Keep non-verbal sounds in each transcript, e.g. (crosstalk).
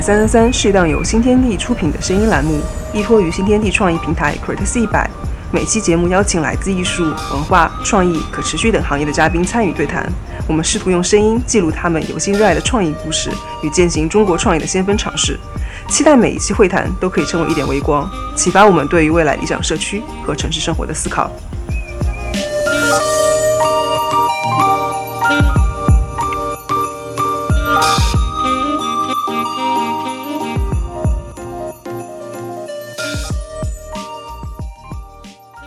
三三三是一档由新天地出品的声音栏目，依托于新天地创意平台 Critic 一百。每期节目邀请来自艺术、文化、创意、可持续等行业的嘉宾参与对谈。我们试图用声音记录他们有心热爱的创意故事与践行中国创意的先锋尝试。期待每一期会谈都可以成为一点微光，启发我们对于未来理想社区和城市生活的思考。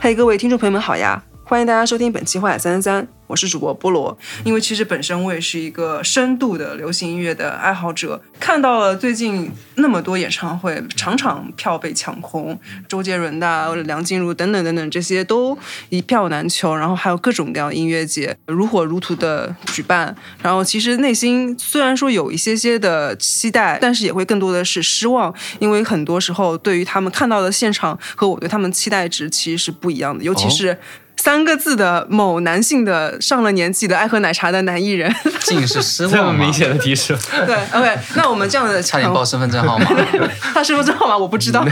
嘿，各位听众朋友们好呀！欢迎大家收听本期《花海三三三》。我是主播菠萝，因为其实本身我也是一个深度的流行音乐的爱好者，看到了最近那么多演唱会，场场票被抢空，周杰伦的、梁静茹等等等等这些都一票难求，然后还有各种各样音乐节如火如荼的举办，然后其实内心虽然说有一些些的期待，但是也会更多的是失望，因为很多时候对于他们看到的现场和我对他们期待值其实是不一样的，尤其是。三个字的某男性的上了年纪的爱喝奶茶的男艺人，(laughs) 竟是失望这么明显的提示。对，OK，那我们这样的 (laughs) 差点报身份证号码，(laughs) 他身份证号码我不知道。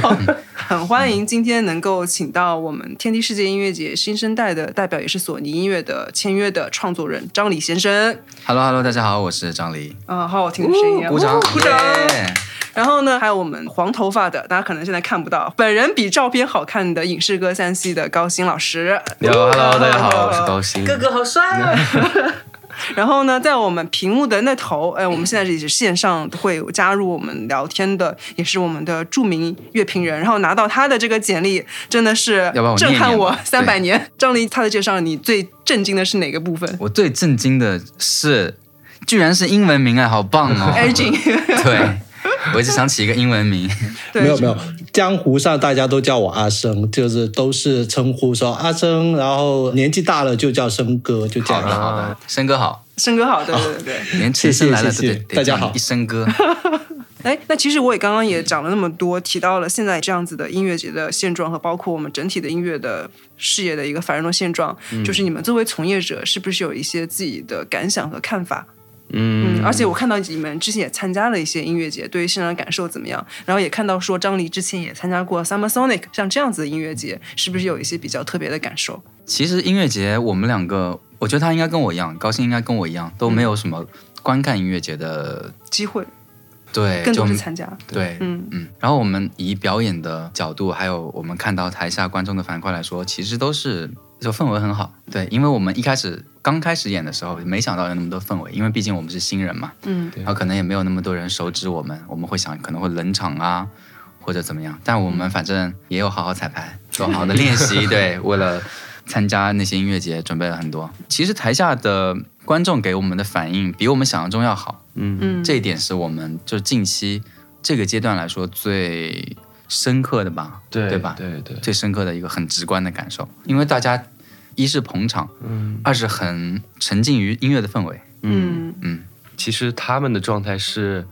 很欢迎今天能够请到我们天地世界音乐节新生代的代表，也是索尼音乐的签约的创作人张黎先生。Hello，Hello，大家好，我是张黎。啊，好好听的声音，鼓掌，鼓掌。然后呢，还有我们黄头发的，大家可能现在看不到，本人比照片好看的影视歌三系的高鑫老师。Hello，大家好，我是高鑫。哥哥好帅啊！(laughs) 然后呢，在我们屏幕的那头，哎，我们现在也是线上会加入我们聊天的，也是我们的著名乐评人。然后拿到他的这个简历，真的是震撼我三百年。张黎，他的介绍，你最震惊的是哪个部分？我最震惊的是，居然是英文名啊，好棒哦 a g (laughs) 对。我一直想起一个英文名，(laughs) 没有没有，江湖上大家都叫我阿生，就是都是称呼说阿生，然后年纪大了就叫生哥，就这样。好的好的，生哥好，生哥好，对对对，连 (laughs) 谢谢来了，大家好，一生哥。(laughs) 哎，那其实我也刚刚也讲了那么多，提到了现在这样子的音乐节的现状和包括我们整体的音乐的事业的一个繁荣的现状，就是你们作为从业者，是不是有一些自己的感想和看法？嗯，而且我看到你们之前也参加了一些音乐节，对于现场感受怎么样？然后也看到说张黎之前也参加过 Summer Sonic，像这样子的音乐节，是不是有一些比较特别的感受？其实音乐节我们两个，我觉得他应该跟我一样，高兴应该跟我一样，都没有什么观看音乐节的机会，对，更多是参加，对，嗯嗯。然后我们以表演的角度，还有我们看到台下观众的反馈来说，其实都是。就氛围很好，对，因为我们一开始刚开始演的时候，没想到有那么多氛围，因为毕竟我们是新人嘛，嗯，然后可能也没有那么多人熟知我们，我们会想可能会冷场啊，或者怎么样，但我们反正也有好好彩排，做好的练习，(laughs) 对，为了参加那些音乐节准备了很多。其实台下的观众给我们的反应比我们想象中要好，嗯。嗯，这一点是我们就近期这个阶段来说最。深刻的吧，对对吧？对对，最深刻的一个很直观的感受，因为大家一是捧场，嗯，二是很沉浸于音乐的氛围，嗯。嗯，其实他们的状态是。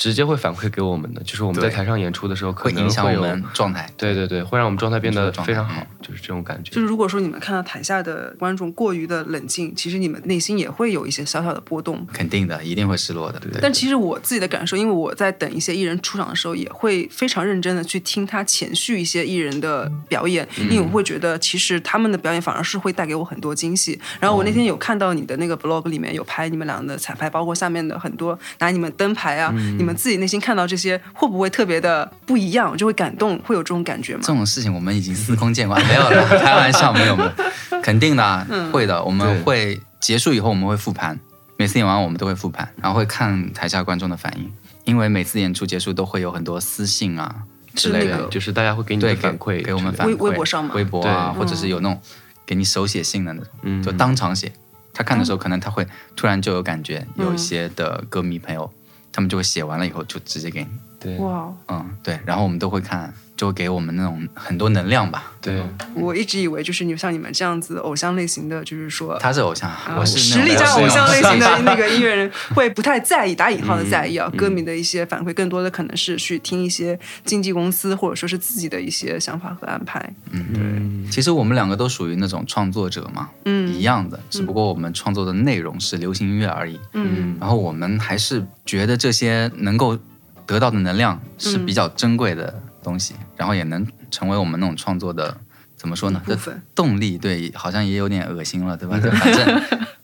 直接会反馈给我们的，就是我们在台上演出的时候，可能会影响我们状态。对对对，会让我们状态变得非常好，就是这种感觉。就是如果说你们看到台下的观众过于的冷静，其实你们内心也会有一些小小的波动。肯定的，一定会失落的。对。对但其实我自己的感受，因为我在等一些艺人出场的时候，也会非常认真的去听他前续一些艺人的表演，因为我会觉得其实他们的表演反而是会带给我很多惊喜。然后我那天有看到你的那个 blog 里面有拍你们俩的彩排，包括下面的很多拿你们灯牌啊，你们自己内心看到。这些会不会特别的不一样，就会感动，会有这种感觉吗？这种事情我们已经司空见惯，没有了，(laughs) 开玩笑，没有没有，肯定的，会的。我们会结束以后，我们会复盘，每次演完我们都会复盘，然后会看台下观众的反应，因为每次演出结束都会有很多私信啊之类的，就是大家会给你反馈，给我们反馈，微博上吗？微博啊，或者是有那种给你手写信的那种，就当场写。他看的时候，可能他会突然就有感觉，有一些的歌迷朋友，他们就会写完了以后就直接给你。对，哇，嗯，对，然后我们都会看。就给我们那种很多能量吧。对，我一直以为就是你像你们这样子偶像类型的，就是说他是偶像，我是实力加偶像类型的那个音乐人，会不太在意打引号的在意啊，歌迷的一些反馈，更多的可能是去听一些经纪公司或者说是自己的一些想法和安排。嗯，对。其实我们两个都属于那种创作者嘛，嗯，一样的，只不过我们创作的内容是流行音乐而已。嗯，然后我们还是觉得这些能够。得到的能量是比较珍贵的东西，然后也能成为我们那种创作的怎么说呢？这动力对，好像也有点恶心了，对吧？(laughs) 反正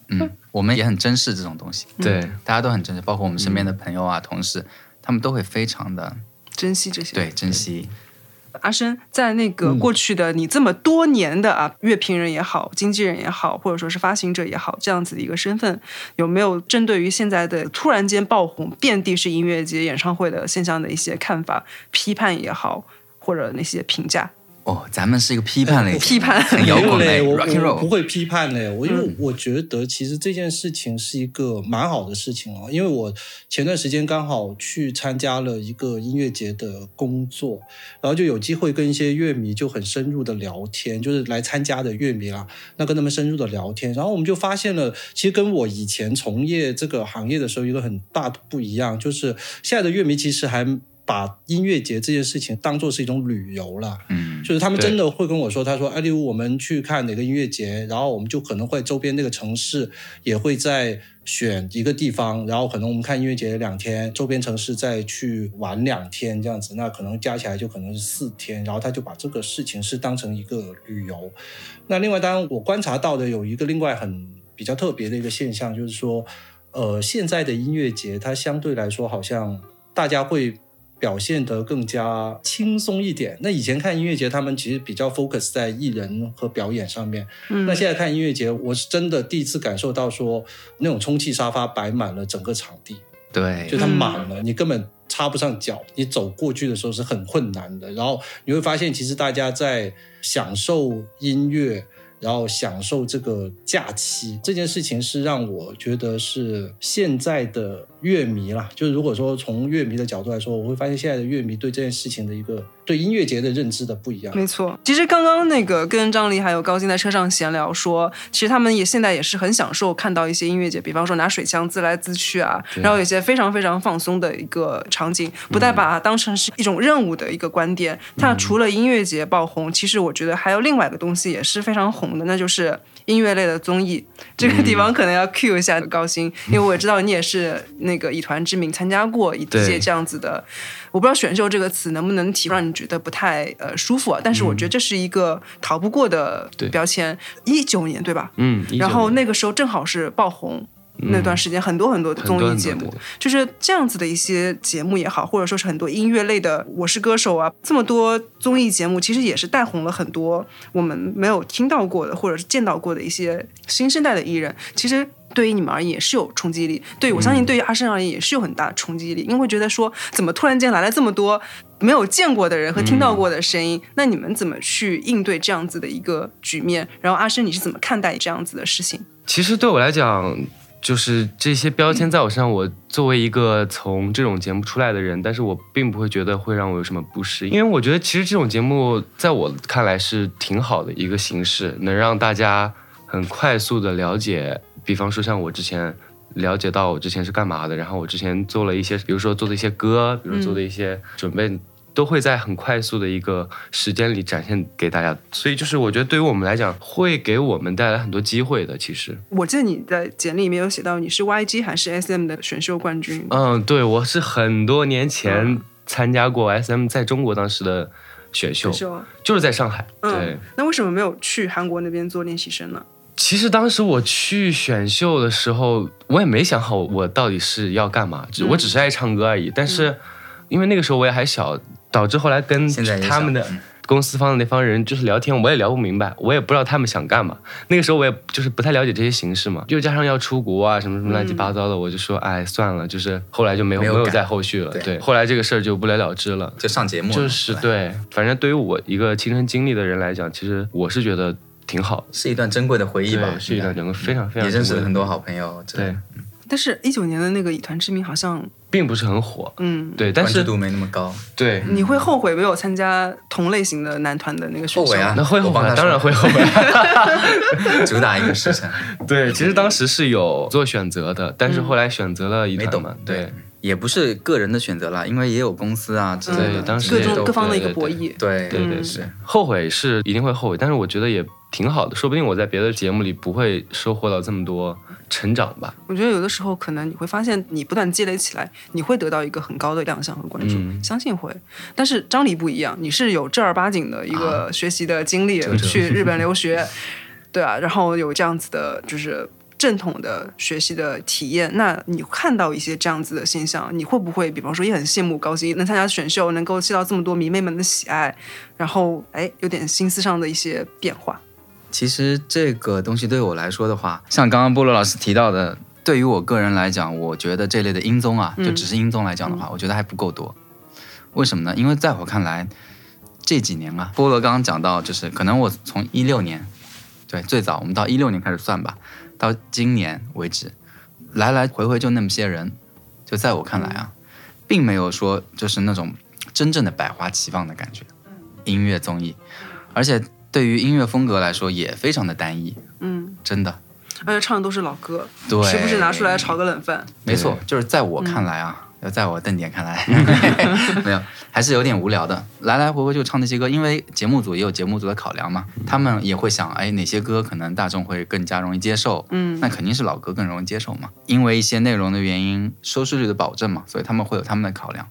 嗯，(laughs) 我们也很珍视这种东西，对，大家都很珍视，包括我们身边的朋友啊、同事，他们都会非常的珍惜这些，对，珍惜。阿生在那个过去的你这么多年的啊，乐评人也好，经纪人也好，或者说是发行者也好，这样子的一个身份，有没有针对于现在的突然间爆红、遍地是音乐节、演唱会的现象的一些看法、批判也好，或者那些评价？哦，咱们是一个批判类，(laughs) 批判摇滚类，我我不会批判嘞，我因为我觉得其实这件事情是一个蛮好的事情哦，因为我前段时间刚好去参加了一个音乐节的工作，然后就有机会跟一些乐迷就很深入的聊天，就是来参加的乐迷啦，那跟他们深入的聊天，然后我们就发现了，其实跟我以前从业这个行业的时候一个很大的不一样，就是现在的乐迷其实还。把音乐节这件事情当做是一种旅游了，嗯，就是他们真的会跟我说，他说，哎，例如我们去看哪个音乐节，然后我们就可能会周边那个城市也会再选一个地方，然后可能我们看音乐节两天，周边城市再去玩两天这样子，那可能加起来就可能是四天，然后他就把这个事情是当成一个旅游。那另外，当然我观察到的有一个另外很比较特别的一个现象，就是说，呃，现在的音乐节它相对来说好像大家会。表现得更加轻松一点。那以前看音乐节，他们其实比较 focus 在艺人和表演上面。嗯，那现在看音乐节，我是真的第一次感受到说，那种充气沙发摆满了整个场地。对，就它满了，你根本插不上脚，你走过去的时候是很困难的。然后你会发现，其实大家在享受音乐。然后享受这个假期这件事情是让我觉得是现在的乐迷啦，就是如果说从乐迷的角度来说，我会发现现在的乐迷对这件事情的一个。对音乐节的认知的不一样，没错。其实刚刚那个跟张黎还有高进在车上闲聊说，其实他们也现在也是很享受看到一些音乐节，比方说拿水枪自来自去啊，然后有些非常非常放松的一个场景，不再把它当成是一种任务的一个观点。那除了音乐节爆红，其实我觉得还有另外一个东西也是非常红的，那就是音乐类的综艺。这个地方可能要 cue 一下高鑫，(laughs) 因为我知道你也是那个以团之名参加过一些这样子的。我不知道“选秀”这个词能不能提让你觉得不太呃舒服啊？但是我觉得这是一个逃不过的标签。一九年对吧？嗯。然后那个时候正好是爆红那段时间，很多很多综艺节目，就是这样子的一些节目也好，或者说是很多音乐类的《我是歌手》啊，这么多综艺节目，其实也是带红了很多我们没有听到过的或者是见到过的一些新生代的艺人。其实。对于你们而言也是有冲击力，对我相信对于阿生而言也是有很大冲击力，因为会觉得说怎么突然间来了这么多没有见过的人和听到过的声音，那你们怎么去应对这样子的一个局面？然后阿生你是怎么看待这样子的事情？其实对我来讲，就是这些标签在我身上，我作为一个从这种节目出来的人，但是我并不会觉得会让我有什么不适，因为我觉得其实这种节目在我看来是挺好的一个形式，能让大家很快速的了解。比方说，像我之前了解到我之前是干嘛的，然后我之前做了一些，比如说做的一些歌，比如做的一些准备，都会在很快速的一个时间里展现给大家。所以就是我觉得对于我们来讲，会给我们带来很多机会的。其实，我记得你的简历里面有写到你是 YG 还是 SM 的选秀冠军。嗯，对，我是很多年前参加过 SM 在中国当时的选秀，就是在上海。对，那为什么没有去韩国那边做练习生呢？其实当时我去选秀的时候，我也没想好我到底是要干嘛，我只是爱唱歌而已。但是因为那个时候我也还小，导致后来跟他们的公司方的那方人就是聊天，我也聊不明白，我也不知道他们想干嘛。那个时候我也就是不太了解这些形式嘛，又加上要出国啊什么什么乱七八糟的，我就说哎算了，就是后来就没有没有再后续了。对，后来这个事儿就不了了之了，就上节目。就是对，反正对于我一个亲身经历的人来讲，其实我是觉得。挺好，是一段珍贵的回忆吧，是一段整个非常非常也认识了很多好朋友。对，但是一九年的那个以团之名好像并不是很火，嗯，对，但是度没那么高。对，你会后悔没有参加同类型的男团的那个选秀？后悔啊，那会后悔，当然会后悔。(laughs) 主打一个时辰。(laughs) 对，其实当时是有做选择的，但是后来选择了一团嘛，对。也不是个人的选择啦，因为也有公司啊之类的，当时各种各方的一个博弈。对对对嗯是后悔是一定会后悔，但是我觉得也挺好的，说不定我在别的节目里不会收获到这么多成长吧。我觉得有的时候可能你会发现，你不断积累起来，你会得到一个很高的亮相和关注，嗯相信会。但是张黎不一样，你是有正儿八经的一个学习的经历，这去日本留 (laughs) 学，对啊，然后有这样子的，就是。正统的学习的体验，那你看到一些这样子的现象，你会不会，比方说也很羡慕高鑫能参加选秀，能够吸到这么多迷妹们的喜爱，然后哎，有点心思上的一些变化？其实这个东西对我来说的话，像刚刚菠萝老师提到的，对于我个人来讲，我觉得这类的音综啊，就只是音综来讲的话，我觉得还不够多。为什么呢？因为在我看来，这几年啊，菠萝刚刚讲到，就是可能我从一六年，对，最早我们到一六年开始算吧，到今年为止，来来回回就那么些人，就在我看来啊，并没有说就是那种真正的百花齐放的感觉。音乐综艺，而且对于音乐风格来说也非常的单一，嗯，真的。而且唱的都是老歌，对，时不时拿出来炒个冷饭。没错，就是在我看来啊，要在我邓点看来，(laughs) 没有，还是有点无聊的。来来回回就唱那些歌，因为节目组也有节目组的考量嘛，他们也会想，哎，哪些歌可能大众会更加容易接受？嗯，那肯定是老歌更容易接受嘛，因为一些内容的原因，收视率的保证嘛，所以他们会有他们的考量。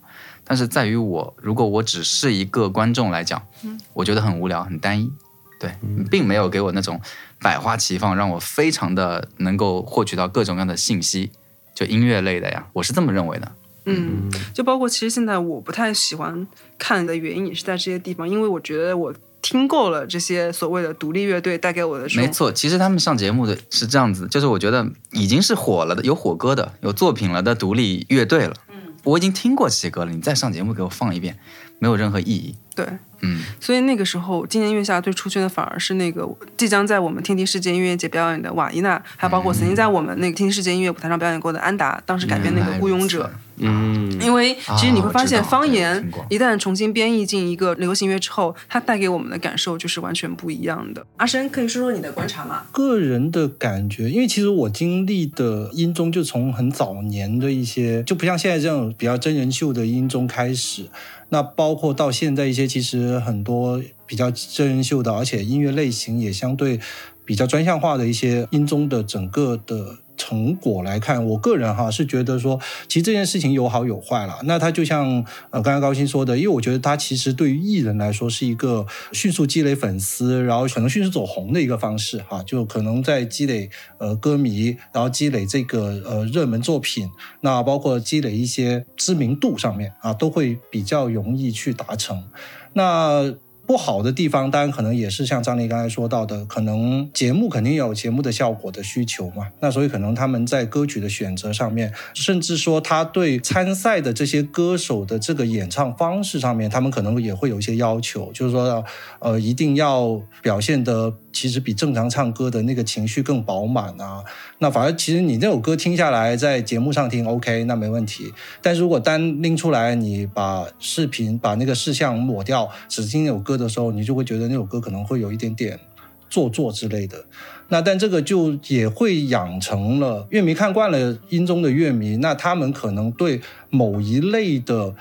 但是在于我，如果我只是一个观众来讲，我觉得很无聊、很单一，对，并没有给我那种百花齐放，让我非常的能够获取到各种各样的信息，就音乐类的呀，我是这么认为的。嗯，就包括其实现在我不太喜欢看的原因也是在这些地方，因为我觉得我听够了这些所谓的独立乐队带给我的，没错，其实他们上节目的是这样子，就是我觉得已经是火了的、有火歌的、有作品了的独立乐队了。嗯，我已经听过这些歌了，你再上节目给我放一遍，没有任何意义。对，嗯，所以那个时候今年月下最出圈的反而是那个即将在我们天地世界音乐节表演的瓦伊娜，还包括曾经在我们那个天地世界音乐舞台上表演过的安达，当时改编那个《雇佣者》。嗯，因为其实你会发现，方言一旦重新编译进一个流行乐之后，它带给我们的感受就是完全不一样的。阿生，可以说说你的观察吗？个人的感觉，因为其实我经历的音综就从很早年的一些，就不像现在这种比较真人秀的音综开始，那包括到现在一些其实很多比较真人秀的，而且音乐类型也相对比较专项化的一些音综的整个的。成果来看，我个人哈是觉得说，其实这件事情有好有坏了。那它就像呃刚才高鑫说的，因为我觉得它其实对于艺人来说是一个迅速积累粉丝，然后可能迅速走红的一个方式哈，就可能在积累呃歌迷，然后积累这个呃热门作品，那包括积累一些知名度上面啊，都会比较容易去达成。那不好的地方，当然可能也是像张丽刚才说到的，可能节目肯定有节目的效果的需求嘛，那所以可能他们在歌曲的选择上面，甚至说他对参赛的这些歌手的这个演唱方式上面，他们可能也会有一些要求，就是说，呃，一定要表现的其实比正常唱歌的那个情绪更饱满啊。那反而其实你这首歌听下来，在节目上听 OK，那没问题。但是如果单拎出来，你把视频把那个视像抹掉，只听那首歌的时候，你就会觉得那首歌可能会有一点点做作之类的。那但这个就也会养成了乐迷看惯了音中的乐迷，那他们可能对某一类的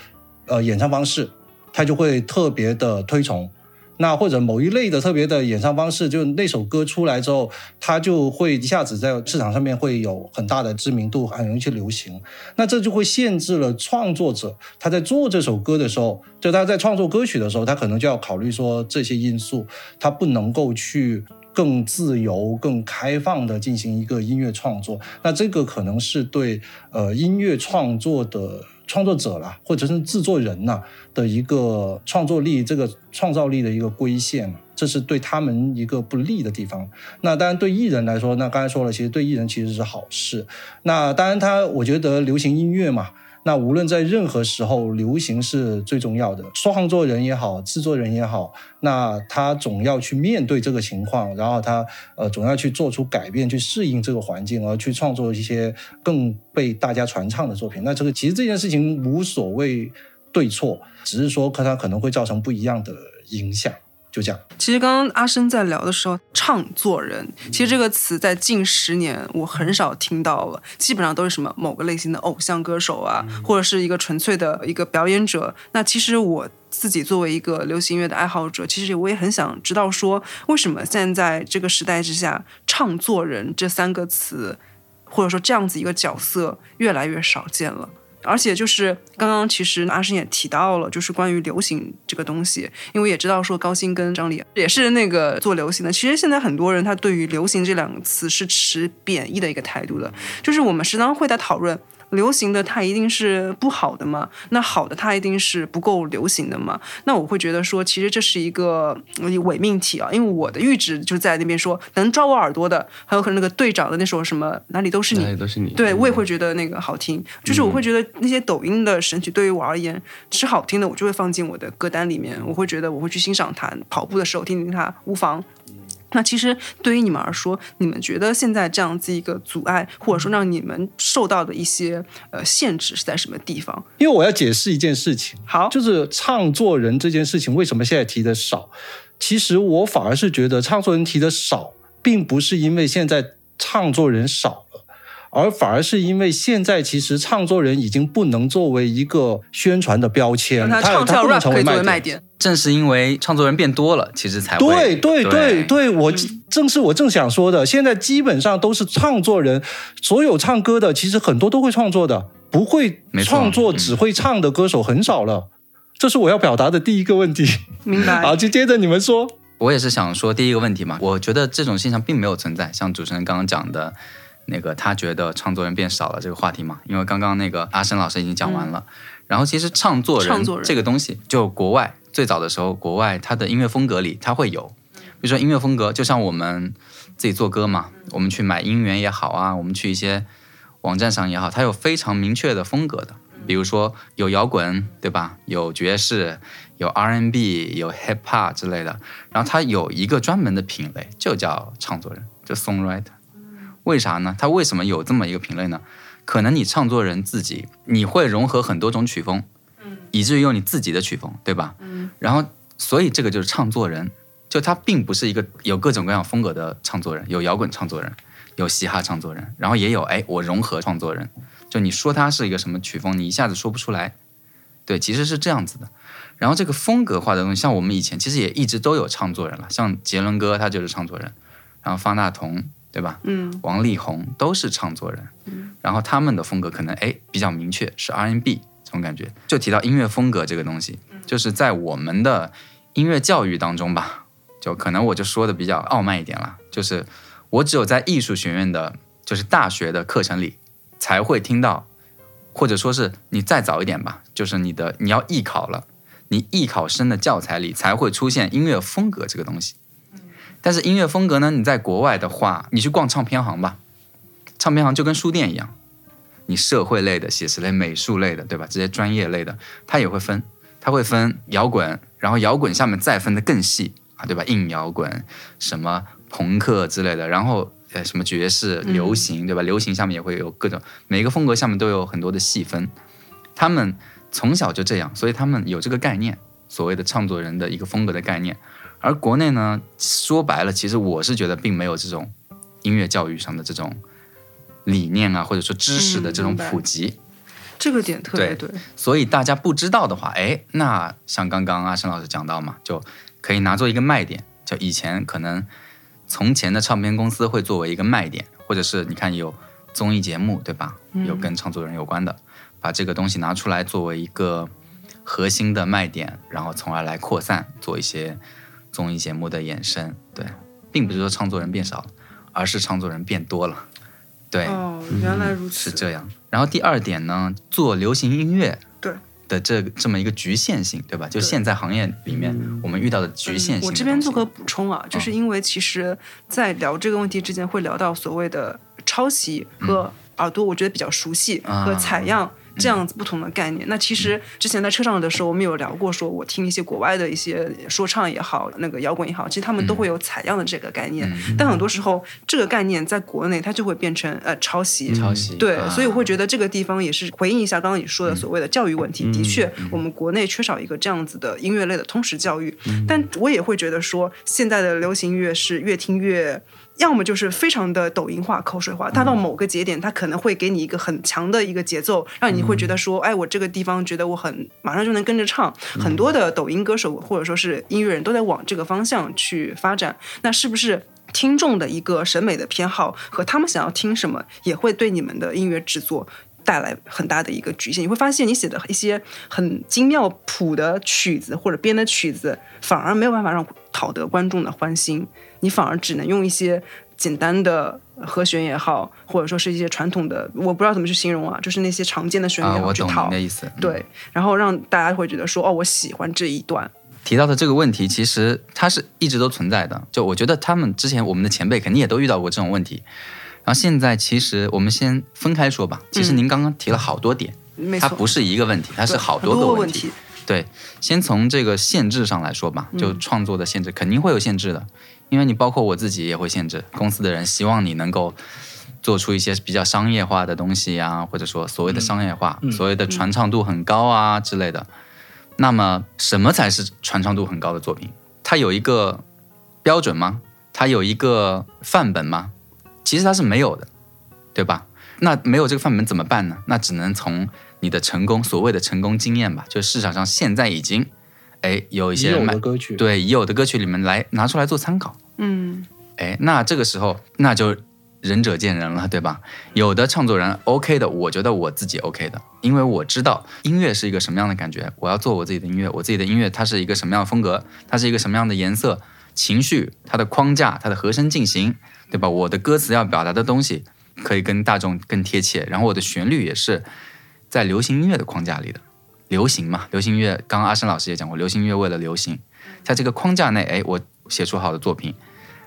呃演唱方式，他就会特别的推崇。那或者某一类的特别的演唱方式，就那首歌出来之后，它就会一下子在市场上面会有很大的知名度，很容易去流行。那这就会限制了创作者他在做这首歌的时候，就他在创作歌曲的时候，他可能就要考虑说这些因素，他不能够去。更自由、更开放的进行一个音乐创作，那这个可能是对呃音乐创作的创作者啦，或者是制作人呐的一个创作力、这个创造力的一个规限，这是对他们一个不利的地方。那当然对艺人来说，那刚才说了，其实对艺人其实是好事。那当然他，我觉得流行音乐嘛。那无论在任何时候，流行是最重要的。创作人也好，制作人也好，那他总要去面对这个情况，然后他呃总要去做出改变，去适应这个环境，而去创作一些更被大家传唱的作品。那这个其实这件事情无所谓对错，只是说它可能会造成不一样的影响。就这样。其实刚刚阿生在聊的时候，唱作人，其实这个词在近十年我很少听到了，基本上都是什么某个类型的偶像歌手啊，或者是一个纯粹的一个表演者。那其实我自己作为一个流行音乐的爱好者，其实我也很想知道说，为什么现在这个时代之下，唱作人这三个词，或者说这样子一个角色越来越少见了。而且就是刚刚其实阿生也提到了，就是关于流行这个东西，因为也知道说高鑫跟张丽也是那个做流行的。其实现在很多人他对于流行这两个词是持贬义的一个态度的，就是我们时常会在讨论。流行的它一定是不好的吗？那好的它一定是不够流行的吗？那我会觉得说，其实这是一个伪命题啊，因为我的阈值就在那边说，能抓我耳朵的，还有可能那个队长的那首什么哪里都是你，哪里都是你，对我也会觉得那个好听。就是我会觉得那些抖音的神曲对于我而言是好听的，我就会放进我的歌单里面，我会觉得我会去欣赏它，跑步的时候听听它无妨。那其实对于你们而说，你们觉得现在这样子一个阻碍，或者说让你们受到的一些呃限制是在什么地方？因为我要解释一件事情，好，就是唱作人这件事情为什么现在提的少？其实我反而是觉得唱作人提的少，并不是因为现在唱作人少了，而反而是因为现在其实唱作人已经不能作为一个宣传的标签，他唱跳 rap 可以作为卖点。正是因为唱作人变多了，其实才会对对对对，我正是我正想说的。现在基本上都是唱作人，所有唱歌的其实很多都会创作的，不会创作只会唱的歌手很少了。这是我要表达的第一个问题。明白。(laughs) 好，就接着你们说。我也是想说第一个问题嘛，我觉得这种现象并没有存在。像主持人刚刚讲的那个，他觉得唱作人变少了这个话题嘛，因为刚刚那个阿生老师已经讲完了。然后其实唱作人这个东西，就国外。最早的时候，国外它的音乐风格里，它会有，比如说音乐风格，就像我们自己做歌嘛，我们去买音源也好啊，我们去一些网站上也好，它有非常明确的风格的，比如说有摇滚，对吧？有爵士，有 R&B，有 Hip Hop 之类的，然后它有一个专门的品类，就叫唱作人，就 Songwriter。为啥呢？他为什么有这么一个品类呢？可能你唱作人自己，你会融合很多种曲风。以至于用你自己的曲风，对吧？嗯。然后，所以这个就是唱作人，就他并不是一个有各种各样风格的唱作人，有摇滚唱作人，有嘻哈唱作人，然后也有哎我融合创作人。就你说他是一个什么曲风，你一下子说不出来。对，其实是这样子的。然后这个风格化的东西，像我们以前其实也一直都有唱作人了，像杰伦哥他就是唱作人，然后方大同对吧？嗯。王力宏都是唱作人。嗯。然后他们的风格可能哎比较明确，是 R&B 这。种感觉，就提到音乐风格这个东西，就是在我们的音乐教育当中吧，就可能我就说的比较傲慢一点了，就是我只有在艺术学院的，就是大学的课程里才会听到，或者说是你再早一点吧，就是你的你要艺考了，你艺考生的教材里才会出现音乐风格这个东西。但是音乐风格呢，你在国外的话，你去逛唱片行吧，唱片行就跟书店一样。你社会类的、写实类、美术类的，对吧？这些专业类的，它也会分，它会分摇滚，然后摇滚下面再分的更细啊，对吧？硬摇滚、什么朋克之类的，然后呃什么爵士、流行，对吧？流行下面也会有各种，每个风格下面都有很多的细分。他们从小就这样，所以他们有这个概念，所谓的唱作人的一个风格的概念。而国内呢，说白了，其实我是觉得并没有这种音乐教育上的这种。理念啊，或者说知识的这种普及，这个点特别对。所以大家不知道的话，哎，那像刚刚阿生老师讲到嘛，就可以拿做一个卖点。就以前可能从前的唱片公司会作为一个卖点，或者是你看有综艺节目对吧？有跟唱作人有关的，把这个东西拿出来作为一个核心的卖点，然后从而来扩散，做一些综艺节目的衍生。对，并不是说唱作人变少了，而是唱作人变多了。对，哦，原来如此，是这样。然后第二点呢，做流行音乐，对的这这么一个局限性，对吧？就现在行业里面我们遇到的局限性。我这边做个补充啊，就是因为其实，在聊这个问题之前，会聊到所谓的抄袭和耳朵，我觉得比较熟悉和采样。这样子不同的概念。那其实之前在车上的时候，我们有聊过，说我听一些国外的一些说唱也好，那个摇滚也好，其实他们都会有采样的这个概念，但很多时候这个概念在国内它就会变成呃抄袭。抄袭。对，啊。所以我会觉得这个地方也是回应一下刚刚你说的所谓的教育问题。的确，我们国内缺少一个这样子的音乐类的通识教育，但我也会觉得说，现在的流行音乐是越听越。要么就是非常的抖音化、口水化，它到某个节点，它可能会给你一个很强的一个节奏，让你会觉得说，哎，我这个地方觉得我很马上就能跟着唱。很多的抖音歌手或者说是音乐人都在往这个方向去发展，那是不是？听众的一个审美的偏好和他们想要听什么，也会对你们的音乐制作带来很大的一个局限。你会发现，你写的一些很精妙谱的曲子或者编的曲子，反而没有办法让讨得观众的欢心，你反而只能用一些简单的和弦也好，或者说是一些传统的，我不知道怎么去形容啊，就是那些常见的旋律啊，我懂也好去套您的意思。嗯对，然后让大家会觉得说，哦，我喜欢这一段。提到的这个问题，其实它是一直都存在的。就我觉得他们之前我们的前辈肯定也都遇到过这种问题。然后现在其实我们先分开说吧。其实您刚刚提了好多点，它不是一个问题，它是好多个问题。对，先从这个限制上来说吧，就创作的限制、肯定会有限制的，因为你包括我自己也会限制，公司的人希望你能够做出一些比较商业化的东西呀、或者说所谓的商业化、所谓的传唱度很高啊之类的。那么什么才是传唱度很高的作品？它有一个标准吗？它有一个范本吗？其实它是没有的，对吧？那没有这个范本怎么办呢？那只能从你的成功，所谓的成功经验吧，就市场上现在已经，哎，有一已有些人卖的歌曲，对已有的歌曲里面来拿出来做参考。嗯哎，那这个时候那就仁者见仁了，对吧？有的创作人 OK 的，我觉得我自己 OK 的，因为我知道音乐是一个什么样的感觉，我要做我自己的音乐，我自己的音乐它是一个什么样的风格，它是一个什么样的颜色、情绪、它的框架、它的和声进行，对吧？我的歌词要表达的东西可以跟大众更贴切，然后我的旋律也是在流行音乐的框架里的。流行嘛，流行音乐，刚刚阿生老师也讲过，流行音乐为了流行，在这个框架内，哎，我写出好的作品，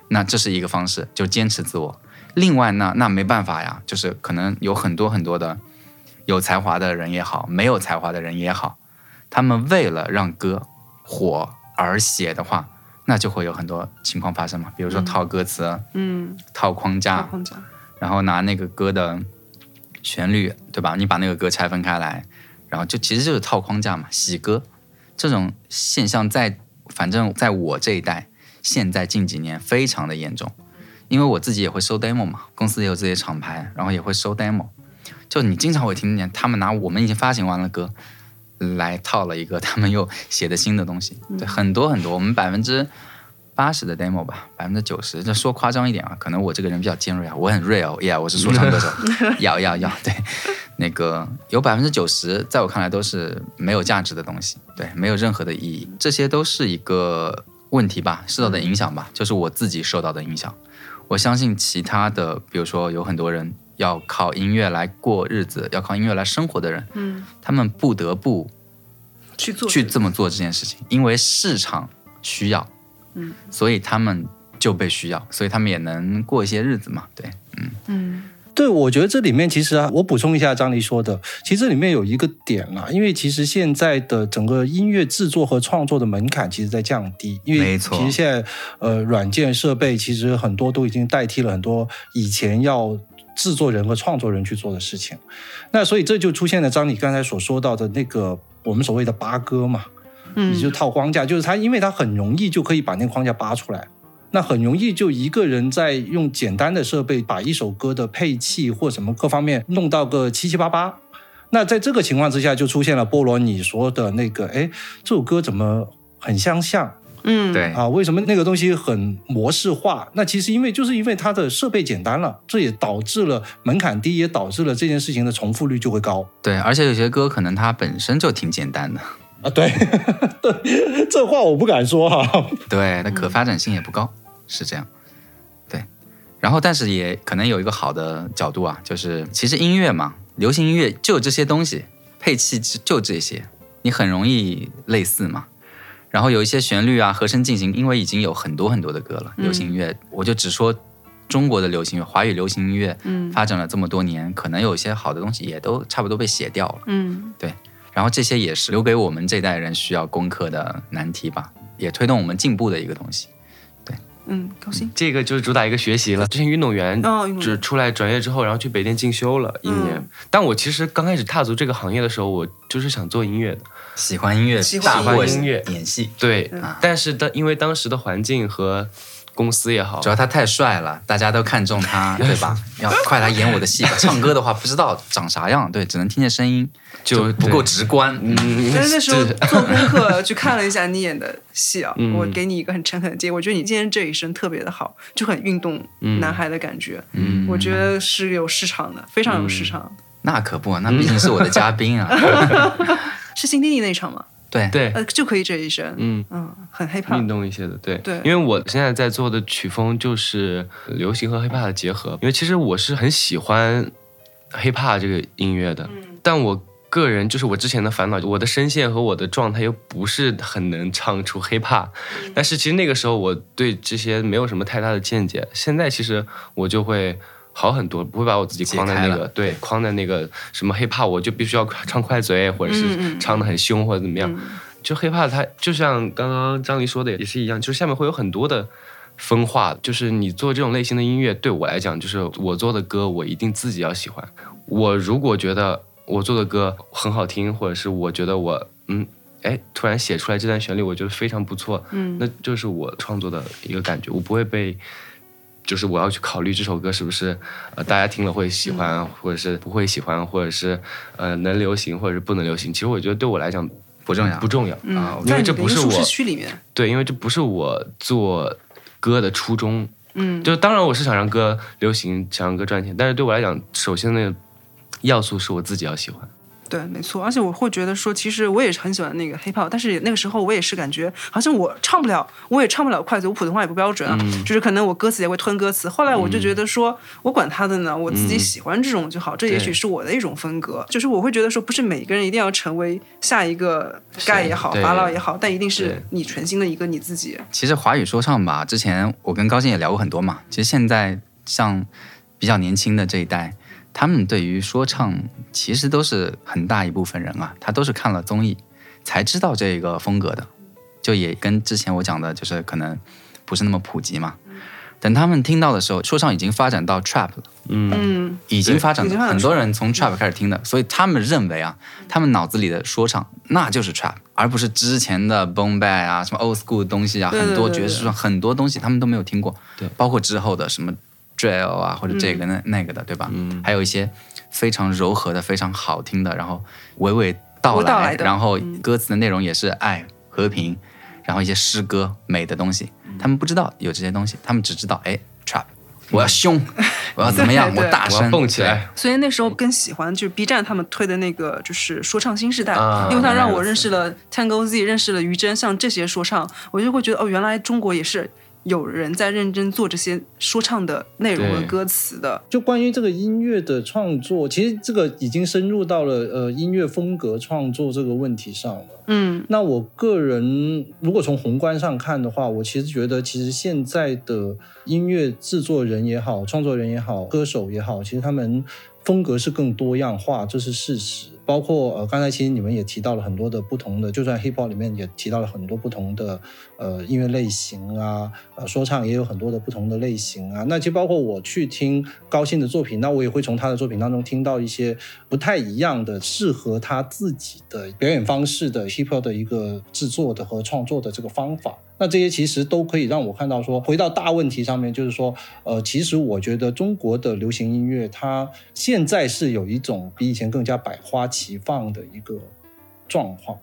那这是一个方式，就坚持自我。另外呢，那没办法呀，就是可能有很多很多的有才华的人也好，没有才华的人也好，他们为了让歌火而写的话，那就会有很多情况发生嘛，比如说套歌词、嗯，套框架，框架，然后拿那个歌的旋律，对吧？你把那个歌拆分开来，然后就其实就是套框架嘛，喜歌这种现象在反正在我这一代，现在近几年非常的严重，因为我自己也会收 demo 嘛，公司也有自己的厂牌，然后也会收 demo，就你经常会听见他们拿我们已经发行完了歌来套了一个他们又写的新的东西，对，很多很多，我们百分之。八十的 demo 吧，百分之九十，这说夸张一点啊，可能我这个人比较尖锐啊，我很 real，yeah，我是说唱歌手，(laughs) 要要要，对，那个有百分之九十，在我看来都是没有价值的东西，对，没有任何的意义，这些都是一个问题吧，受到的影响吧，就是我自己受到的影响。我相信其他的，比如说有很多人要靠音乐来过日子，要靠音乐来生活的人，嗯，他们不得不去做去这么做这件事情，因为市场需要，嗯，所以他们就被需要，所以他们也能过一些日子嘛，对，嗯。嗯。对，我觉得这里面其实啊，我补充一下张黎说的，其实这里面有一个点啦，因为其实现在的整个音乐制作和创作的门槛其实在降低，因为没错。其实现在呃软件设备其实很多都已经代替了很多以前要制作人和创作人去做的事情，那所以这就出现了张黎刚才所说到的那个我们所谓的八哥嘛，嗯，你就套框架，就是它，因为它很容易就可以把那个框架扒出来，那很容易就一个人在用简单的设备把一首歌的配器或什么各方面弄到个七七八八。那在这个情况之下，就出现了菠萝你说的那个，哎，这首歌怎么很相像嗯，对，啊？为什么那个东西很模式化？那其实因为就是因为它的设备简单了，这也导致了门槛低，也导致了这件事情的重复率就会高。对，而且有些歌可能它本身就挺简单的，啊，对，(laughs) 对，这话我不敢说哈、(laughs) 对，那可发展性也不高，是这样。对，然后但是也可能有一个好的角度啊，就是其实音乐嘛，流行音乐就这些东西，配器就这些，你很容易类似嘛。然后有一些旋律啊、和声进行，因为已经有很多很多的歌了，流行音乐我就只说中国的流行乐、华语流行音乐，嗯发展了这么多年，可能有一些好的东西也都差不多被写掉了。嗯然后这些也是留给我们这代人需要攻克的难题吧，也推动我们进步的一个东西。嗯，高兴。这个就是主打一个学习了。之前运动员只出来转业之后，然后去北电进修了一年。嗯但我其实刚开始踏足这个行业的时候，我就是想做音乐的。喜欢音乐喜欢音乐演戏，对，嗯但是当因为当时的环境和公司也好主，要他太帅了，大家都看中他，(laughs) 对吧？要快来演我的戏吧。(laughs) 唱歌的话不知道长啥样，对，只能听见声音，就不够直观。嗯，但是那时候做功课去看了一下你演的戏啊，嗯。我给你一个很诚恳的建议，我觉得你今天这一身特别的好，就很运动男孩的感觉，嗯。我觉得是有市场的，非常有市场。那可不，那毕竟是我的嘉宾啊。(laughs) 是新天地那一场吗？对，对，呃，就可以这一身，嗯。嗯，很 hip hop，运动一些的，对。对。因为我现在在做的曲风就是流行和 hiphop 的结合，因为其实我是很喜欢 hiphop 这个音乐的，但我个人就是我之前的烦恼，我的声线和我的状态又不是很能唱出 hiphop，、但是其实那个时候我对这些没有什么太大的见解，现在其实我就会。好很多，不会把我自己框在那个对框在那个什么 hiphop，我就必须要唱快嘴，或者嗯是嗯唱的很凶或者怎么样。嗯就 hiphop 它就像刚刚张黎说的也是一样，就是下面会有很多的分化，就是你做这种类型的音乐，对我来讲，就是我做的歌，我一定自己要喜欢。我如果觉得我做的歌很好听，或者是我觉得我嗯。哎，突然写出来这段旋律，我觉得非常不错，嗯那就是我创作的一个感觉，我不会被，就是我要去考虑这首歌是不是呃大家听了会喜欢，或者是不会喜欢，或者是呃能流行，或者是不能流行。其实我觉得对我来讲不重要不重要，嗯啊，因为这不是我区里面，对，因为这不是我做歌的初衷。嗯，就当然我是想让歌流行，想让歌赚钱，但是对我来讲，首先那个要素是我自己要喜欢。对，没错，而且我会觉得说，其实我也是很喜欢那个 hip hop，但是那个时候我也是感觉好像我唱不了，我也唱不了快嘴，我普通话也不标准啊，嗯就是可能我歌词也会吞歌词。后来我就觉得说，我管他的呢，我自己喜欢这种就好，这也许是我的一种风格。就是我会觉得说，不是每个人一定要成为下一个盖也好，法老也好，但一定是你全新的一个你自己。其实华语说唱吧，之前我跟高进也聊过很多嘛。其实现在像比较年轻的这一代，他们对于说唱其实都是很大一部分人啊，他都是看了综艺才知道这个风格的，就也跟之前我讲的，就是可能不是那么普及嘛。等他们听到的时候，说唱已经发展到 trap 了，嗯，嗯，已经发展很多人从 trap 开始听的，所以他们认为啊，他们脑子里的说唱那就是 trap，而不是之前的 boom bap 啊，什么 old school 的东西啊，很多爵士说唱很多东西他们都没有听过，对。包括之后的什么 drill 啊，或者这个那、那个的，对吧？嗯。还有一些非常柔和的、非常好听的，然后娓娓道来，然后歌词的内容也是爱、和平，然后一些诗歌美的东西，他们不知道有这些东西，他们只知道哎 trap，我要凶，我要怎么样，(laughs) 我大声蹦起来。所以那时候更喜欢就是 B 站他们推的那个就是说唱新时代，啊因为它让我认识了 Tango Z，认识了于真，像这些说唱，我就会觉得哦，原来中国也是有人在认真做这些说唱的内容和歌词的。就关于这个音乐的创作，其实这个已经深入到了呃音乐风格创作这个问题上了。嗯那我个人如果从宏观上看的话，我其实觉得，其实现在的音乐制作人也好，创作人也好，歌手也好，其实他们风格是更多样化，这是事实。包括呃，刚才其实你们也提到了很多的不同的，就算 hip hop 里面也提到了很多不同的呃音乐类型啊，呃说唱也有很多的不同的类型啊。那其实包括我去听高兴的作品，那我也会从他的作品当中听到一些不太一样的、适合他自己的表演方式的 hip hop 的一个制作的和创作的这个方法。那这些其实都可以让我看到说，回到大问题上面，就是说，呃，其实我觉得中国的流行音乐，它现在是有一种比以前更加百花齐放的一个状况。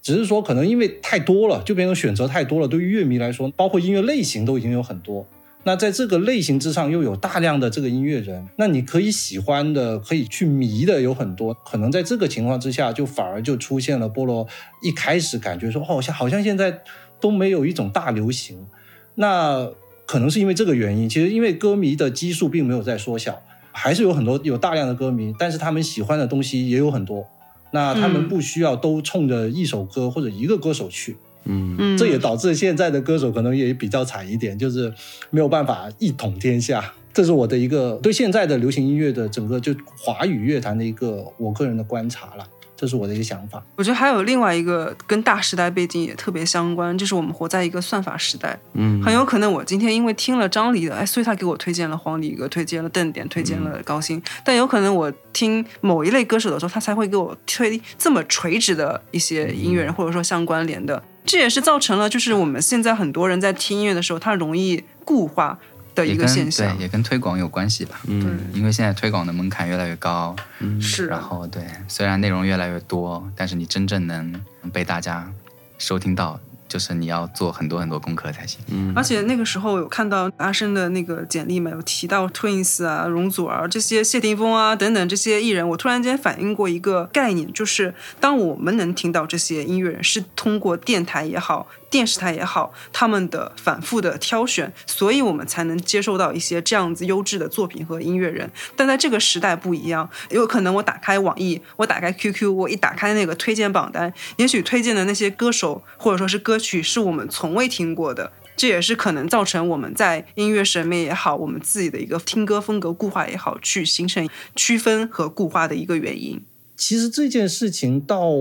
只是说，可能因为太多了，就变成选择太多了。对于乐迷来说，包括音乐类型都已经有很多。那在这个类型之上，又有大量的这个音乐人，那你可以喜欢的、可以去迷的有很多。可能在这个情况之下，就反而就出现了菠萝一开始感觉说，哦，像好像现在都没有一种大流行。那可能是因为这个原因。其实因为歌迷的基数并没有在缩小，还是有很多有大量的歌迷，但是他们喜欢的东西也有很多。那他们嗯不需要都冲着一首歌或者一个歌手去。嗯嗯，这也导致现在的歌手可能也比较惨一点，就是没有办法一统天下。这是我的一个对现在的流行音乐的整个就华语乐坛的一个我个人的观察了，这是我的一个想法。我觉得还有另外一个跟大时代背景也特别相关，就是我们活在一个算法时代，嗯。很有可能我今天因为听了张黎的，哎，所以他给我推荐了黄礼格，推荐了邓典，推荐了高鑫，但有可能我听某一类歌手的时候，他才会给我推这么垂直的一些音乐人，或者说相关联的，这也是造成了就是我们现在很多人在听音乐的时候，他容易固化的一个也跟现象对，，也跟推广有关系吧。嗯。因为现在推广的门槛越来越高，是。然后对，虽然内容越来越多，但是你真正能被大家收听到，就是你要做很多很多功课才行。嗯而且那个时候有看到阿生的那个简历嘛，有提到 Twins 啊、容祖儿这些、谢霆锋啊等等这些艺人，我突然间反应过一个概念，就是当我们能听到这些音乐人是通过电台也好、电视台也好，他们的反复的挑选，所以我们才能接受到一些这样子优质的作品和音乐人。但在这个时代不一样，有可能我打开网易，我打开 QQ，我一打开那个推荐榜单，也许推荐的那些歌手或者说是歌曲是我们从未听过的。这也是可能造成我们在音乐审美也好，我们自己的一个听歌风格固化也好，去形成区分和固化的一个原因。其实这件事情倒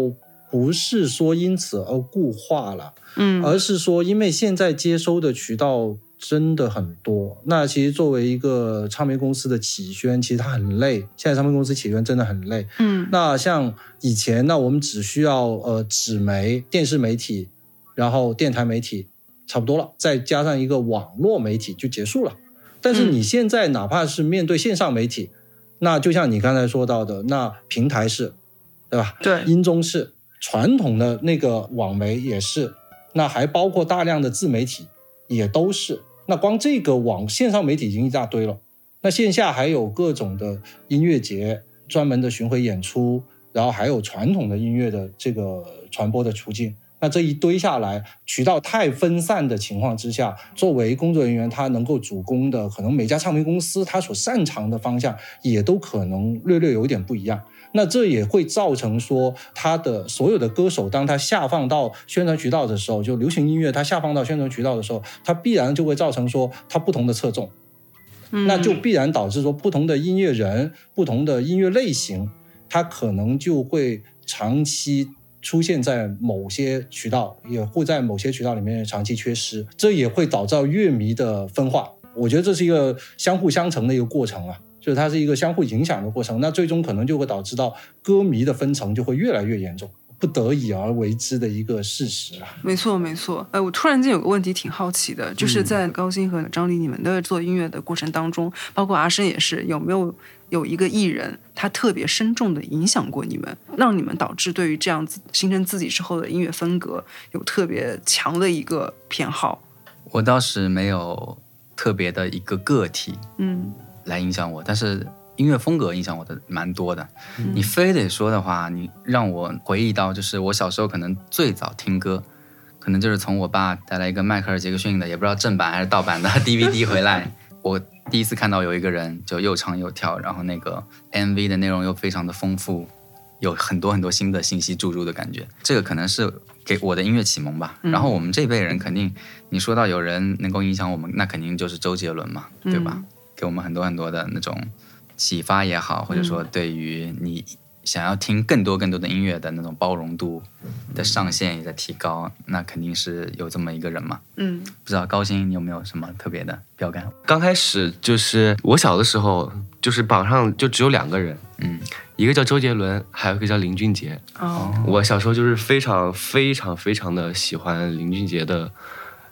不是说因此而固化了，嗯而是说因为现在接收的渠道真的很多。那其实作为一个唱片公司的起宣，其实它很累。现在唱片公司起宣真的很累。嗯那像以前，那我们只需要呃纸媒、电视媒体，然后电台媒体，差不多了，再加上一个网络媒体就结束了。但是你现在哪怕是面对线上媒体，那就像你刚才说到的，那平台是，对吧？对音综是传统的那个网媒也是，那还包括大量的自媒体也都是。那光这个网线上媒体已经一大堆了，那线下还有各种的音乐节、专门的巡回演出，然后还有传统的音乐的这个传播的途径。那这一堆下来，渠道太分散的情况之下，作为工作人员，他能够主攻的，可能每家唱片公司他所擅长的方向，也都可能略略有一点不一样。那这也会造成说，他的所有的歌手，当他下放到宣传渠道的时候，就流行音乐，他下放到宣传渠道的时候，它必然就会造成说，它不同的侧重，嗯那就必然导致说，不同的音乐人、不同的音乐类型，他可能就会长期出现在某些渠道，也会在某些渠道里面长期缺失，这也会导致乐迷的分化。我觉得这是一个相互相成的一个过程啊，就是它是一个相互影响的过程。那最终可能就会导致到歌迷的分层就会越来越严重，不得已而为之的一个事实啊。没错，没错。呃，我突然间有个问题挺好奇的，就是在高鑫和张黎你们的做音乐的过程当中，包括阿生也是，有没有有一个艺人他特别深重的影响过你们，让你们导致对于这样子形成自己之后的音乐风格有特别强的一个偏好？我倒是没有特别的一个个体嗯来影响我，但是音乐风格影响我的蛮多的。你非得说的话，你让我回忆到，就是我小时候可能最早听歌，可能就是从我爸带来一个迈克尔·杰克逊的，也不知道正版还是盗版的 (laughs) DVD 回来，我第一次看到有一个人就又唱又跳，然后那个 MV 的内容又非常的丰富，有很多很多新的信息注入的感觉。这个可能是给我的音乐启蒙吧。然后我们这辈人肯定，你说到有人能够影响我们，那肯定就是周杰伦嘛，对吧？给我们很多很多的那种启发也好，或者说对于你想要听更多更多的音乐的那种包容度的上限也在提高，那肯定是有这么一个人嘛。嗯不知道高鑫你有没有什么特别的标杆？刚开始就是我小的时候，就是榜上就只有两个人，嗯，一个叫周杰伦，还有一个叫林俊杰。哦我小时候就是非常非常非常的喜欢林俊杰的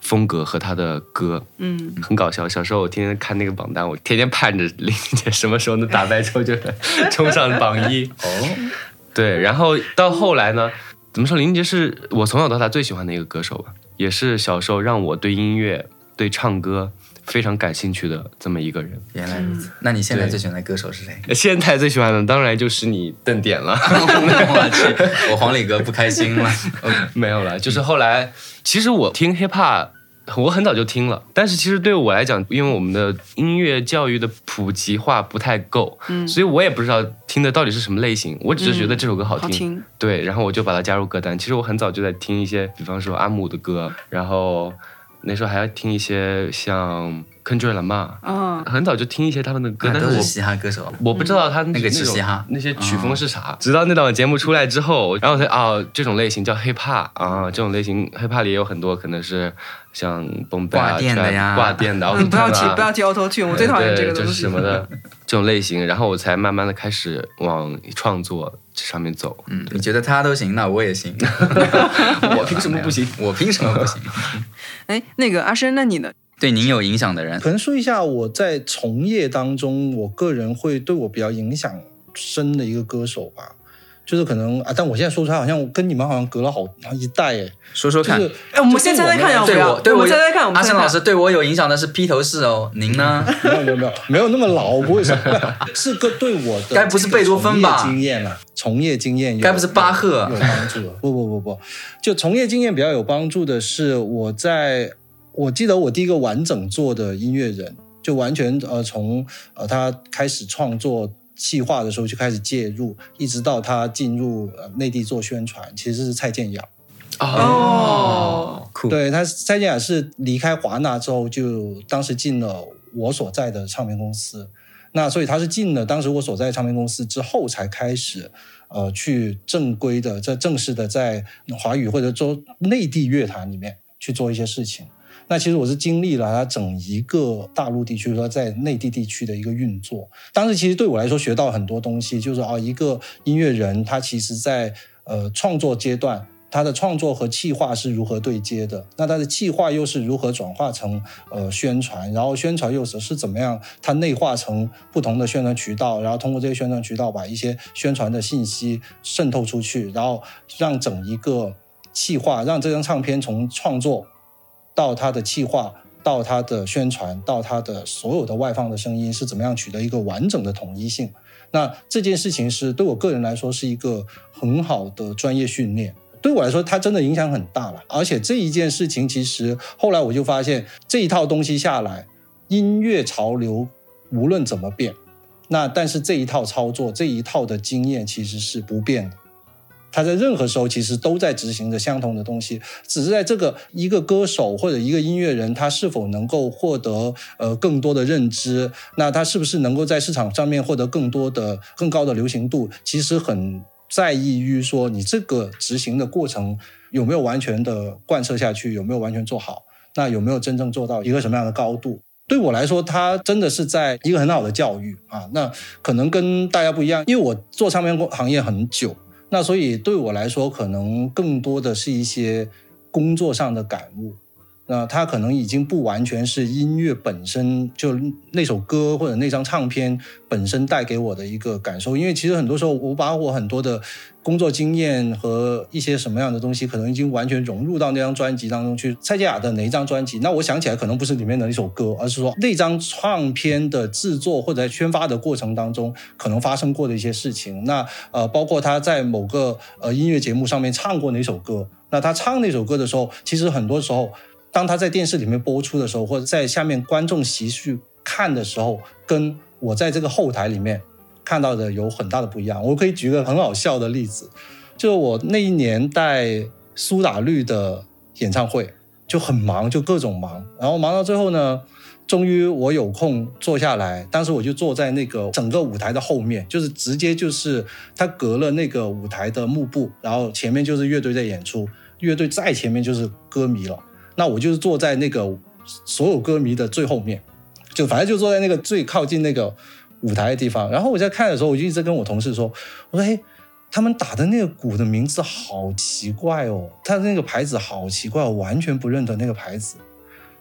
风格和他的歌，嗯很搞笑。小时候我天天看那个榜单，我天天盼着林俊杰什么时候能打败周杰伦，冲上榜一。(laughs) 哦，对，然后到后来呢，怎么说？林俊杰是我从小到大最喜欢的一个歌手吧，也是小时候让我对音乐、对唱歌非常感兴趣的这么一个人。原来如此。那你现在最喜欢的歌手是谁？(laughs) 现在最喜欢的当然就是你邓典了。(laughs) 我去，我黄磊哥不开心了。没有了，就是后来，其实我听 hip hop (laughs) 我很早就听了，但是其实对我来讲，因为我们的音乐教育的普及化不太够，嗯，所以我也不知道听的到底是什么类型，我只是觉得这首歌好听，好听。对，然后我就把它加入歌单。其实我很早就在听一些，比方说阿姆的歌，然后那时候还要听一些像 Kendrick Lamar，啊，很早就听一些他们的歌，但是我都是嘻哈歌手。我不知道他那个嘻哈。那些曲风是啥，直到那档节目出来之后，然后才啊、这种类型叫 hip hop 啊，这种类型 hip hop 里也有很多可能是像崩贝啊、挂电的呀挂电的，嗯，不要提不要提 Auto Tune，我最讨厌这个对就是东西。什么的 (laughs) 这种类型，然后我才慢慢的开始往创作这上面走。嗯，你觉得他都行，那我也行。(laughs) 我凭什么不行？(laughs) 我凭什么不行？哎，那个阿生，那你呢？对您有影响的人，可能说一下我在从业当中，我个人会对我比较影响深的一个歌手吧，就是可能啊，但我现在说出来好像我跟你们好像隔了好好一代哎，(laughs) 说说看。就是哎，我们先猜猜看，要不对要？我，对我猜猜看，阿胜老师对我有影响的是披头士哦，您呢？没有没有没有没有那么老，不会是 (laughs) 是个对我的该不是贝多芬吧从业经验了，从业经验有该不是巴赫有有帮助的？不不不不，就从业经验比较有帮助的是我在我记得我第一个完整做的音乐人，就完全呃从呃他开始创作。企划的时候就开始介入，一直到他进入呃内地做宣传，其实是蔡健雅。哦，酷。对他，蔡健雅是离开华纳之后，就当时进了我所在的唱片公司。那所以他是进了当时我所在的唱片公司之后，才开始呃去正规的、在正式的在华语或者说内地乐坛里面去做一些事情。那其实我是经历了它整一个大陆地区，说在内地地区的一个运作。当时其实对我来说学到很多东西，就是啊，一个音乐人他其实在呃创作阶段，他的创作和企划是如何对接的，那他的企划又是如何转化成呃宣传，然后宣传又是是怎么样，它内化成不同的宣传渠道，然后通过这些宣传渠道把一些宣传的信息渗透出去，然后让整一个企划，让这张唱片从创作到它的企划。到它的宣传，到它的所有的外放的声音是怎么样取得一个完整的统一性？那这件事情是对我个人来说是一个很好的专业训练。对我来说，它真的影响很大了。而且这一件事情，其实后来我就发现，这一套东西下来，音乐潮流无论怎么变，那但是这一套操作，这一套的经验其实是不变的。他在任何时候其实都在执行着相同的东西，只是在这个一个歌手或者一个音乐人，他是否能够获得呃更多的认知，那他是不是能够在市场上面获得更多的更高的流行度，其实很在意于说你这个执行的过程有没有完全的贯彻下去，有没有完全做好，那有没有真正做到一个什么样的高度？对我来说，他真的是在一个很好的教育啊。那可能跟大家不一样，因为我做唱片行业很久。那所以对我来说，可能更多的是一些工作上的感悟。那它可能已经不完全是音乐本身，就那首歌或者那张唱片本身带给我的一个感受。因为其实很多时候，我把我很多的工作经验和一些什么样的东西，可能已经完全融入到那张专辑当中去。蔡健雅的哪一张专辑？那我想起来，可能不是里面的一首歌，而是说那张唱片的制作或者在宣发的过程当中可能发生过的一些事情。那呃，包括他在某个呃音乐节目上面唱过哪首歌？那他唱那首歌的时候，其实很多时候。当他在电视里面播出的时候，或者在下面观众席去看的时候，跟我在这个后台里面看到的有很大的不一样。我可以举个很好笑的例子，就是我那一年带苏打绿的演唱会，就很忙，就各种忙，然后忙到最后呢，终于我有空坐下来，当时我就坐在那个整个舞台的后面，就是直接就是他隔了那个舞台的幕布，然后前面就是乐队在演出，乐队再前面就是歌迷了。那我就是坐在那个所有歌迷的最后面，就反正就坐在那个最靠近那个舞台的地方。然后我在看的时候，我就一直跟我同事说：“我说，哎，他们打的那个鼓的名字好奇怪哦，他的那个牌子好奇怪，我完全不认得那个牌子，